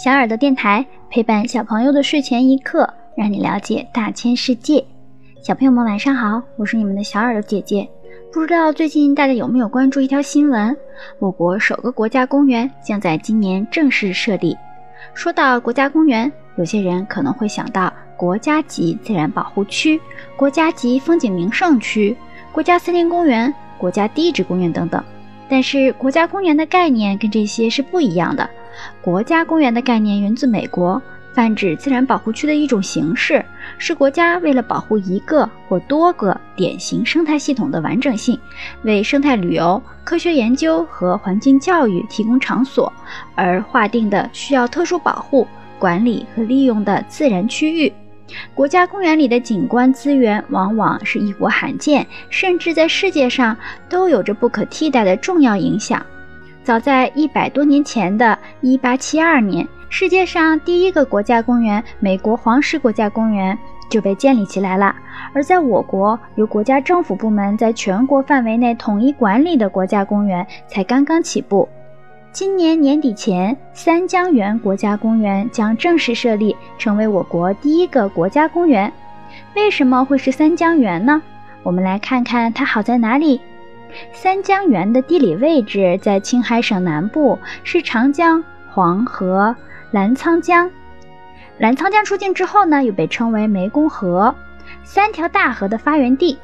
小耳朵电台陪伴小朋友的睡前一刻，让你了解大千世界。小朋友们晚上好，我是你们的小耳朵姐姐。不知道最近大家有没有关注一条新闻？我国首个国家公园将在今年正式设立。说到国家公园，有些人可能会想到国家级自然保护区、国家级风景名胜区、国家森林公园、国家地质公园等等。但是国家公园的概念跟这些是不一样的。国家公园的概念源自美国，泛指自然保护区的一种形式，是国家为了保护一个或多个典型生态系统的完整性，为生态旅游、科学研究和环境教育提供场所而划定的需要特殊保护、管理和利用的自然区域。国家公园里的景观资源往往是一国罕见，甚至在世界上都有着不可替代的重要影响。早在一百多年前的1872年，世界上第一个国家公园——美国黄石国家公园就被建立起来了。而在我国，由国家政府部门在全国范围内统一管理的国家公园才刚刚起步。今年年底前，三江源国家公园将正式设立，成为我国第一个国家公园。为什么会是三江源呢？我们来看看它好在哪里。三江源的地理位置在青海省南部，是长江、黄河、澜沧江。澜沧江出境之后呢，又被称为湄公河，三条大河的发源地，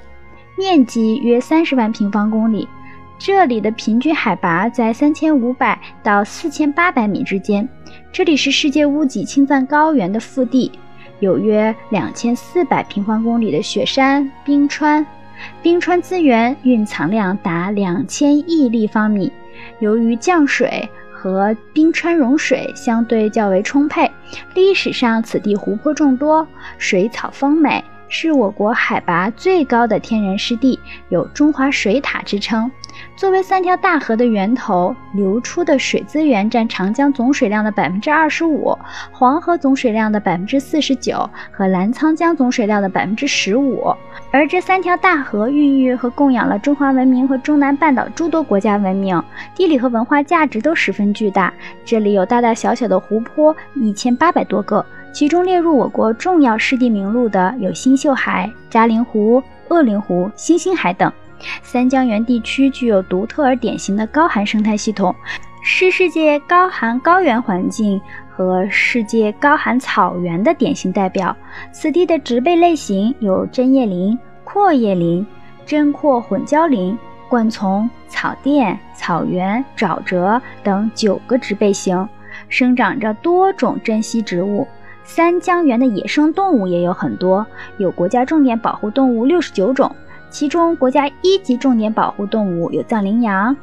面积约三十万平方公里。这里的平均海拔在三千五百到四千八百米之间。这里是世界屋脊青藏高原的腹地，有约两千四百平方公里的雪山、冰川。冰川资源蕴藏量达两千亿立方米，由于降水和冰川融水相对较为充沛，历史上此地湖泊众多，水草丰美，是我国海拔最高的天然湿地，有“中华水塔”之称。作为三条大河的源头，流出的水资源占长江总水量的百分之二十五，黄河总水量的百分之四十九，和澜沧江总水量的百分之十五。而这三条大河孕育和供养了中华文明和中南半岛诸多国家文明，地理和文化价值都十分巨大。这里有大大小小的湖泊一千八百多个，其中列入我国重要湿地名录的有新秀海、扎陵湖、鄂陵湖、星星海等。三江源地区具有独特而典型的高寒生态系统，是世界高寒高原环境和世界高寒草原的典型代表。此地的植被类型有针叶林、阔叶林、针阔混交林、灌丛、草甸、草原、沼泽等九个植被型，生长着多种珍稀植物。三江源的野生动物也有很多，有国家重点保护动物六十九种。其中，国家一级重点保护动物有藏羚羊、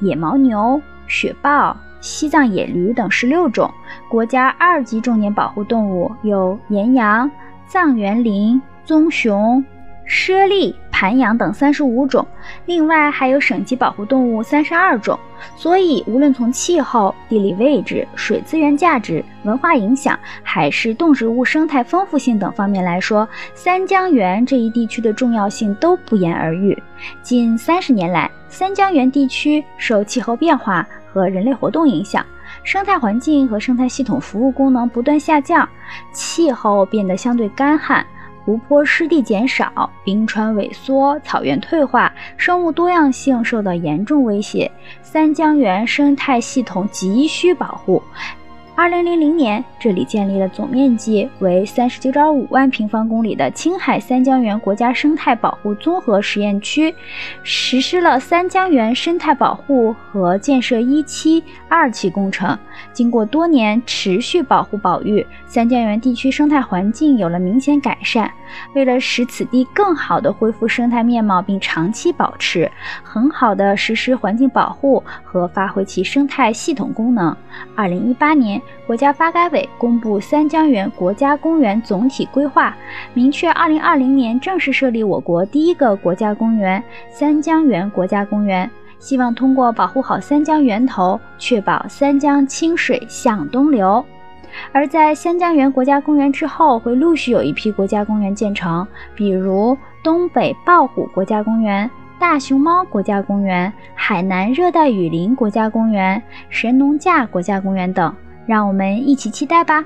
野牦牛、雪豹、西藏野驴等十六种；国家二级重点保护动物有岩羊、藏原羚、棕熊。猞猁、盘羊等三十五种，另外还有省级保护动物三十二种。所以，无论从气候、地理位置、水资源价值、文化影响，还是动植物生态丰富性等方面来说，三江源这一地区的重要性都不言而喻。近三十年来，三江源地区受气候变化和人类活动影响，生态环境和生态系统服务功能不断下降，气候变得相对干旱。湖泊湿地减少，冰川萎缩，草原退化，生物多样性受到严重威胁，三江源生态系统急需保护。二零零零年，这里建立了总面积为三十九点五万平方公里的青海三江源国家生态保护综合实验区，实施了三江源生态保护和建设一期、二期工程。经过多年持续保护保育，三江源地区生态环境有了明显改善。为了使此地更好地恢复生态面貌并长期保持很好的实施环境保护和发挥其生态系统功能，二零一八年，国家发改委公布三江源国家公园总体规划，明确二零二零年正式设立我国第一个国家公园——三江源国家公园。希望通过保护好三江源头，确保三江清水向东流。而在三江源国家公园之后，会陆续有一批国家公园建成，比如东北豹虎国家公园、大熊猫国家公园、海南热带雨林国家公园、神农架国家公园等。让我们一起期待吧。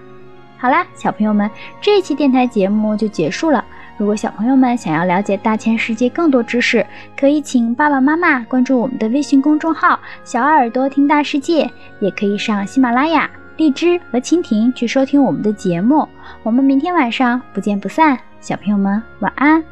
好啦，小朋友们，这一期电台节目就结束了。如果小朋友们想要了解大千世界更多知识，可以请爸爸妈妈关注我们的微信公众号“小耳朵听大世界”，也可以上喜马拉雅、荔枝和蜻蜓去收听我们的节目。我们明天晚上不见不散，小朋友们晚安。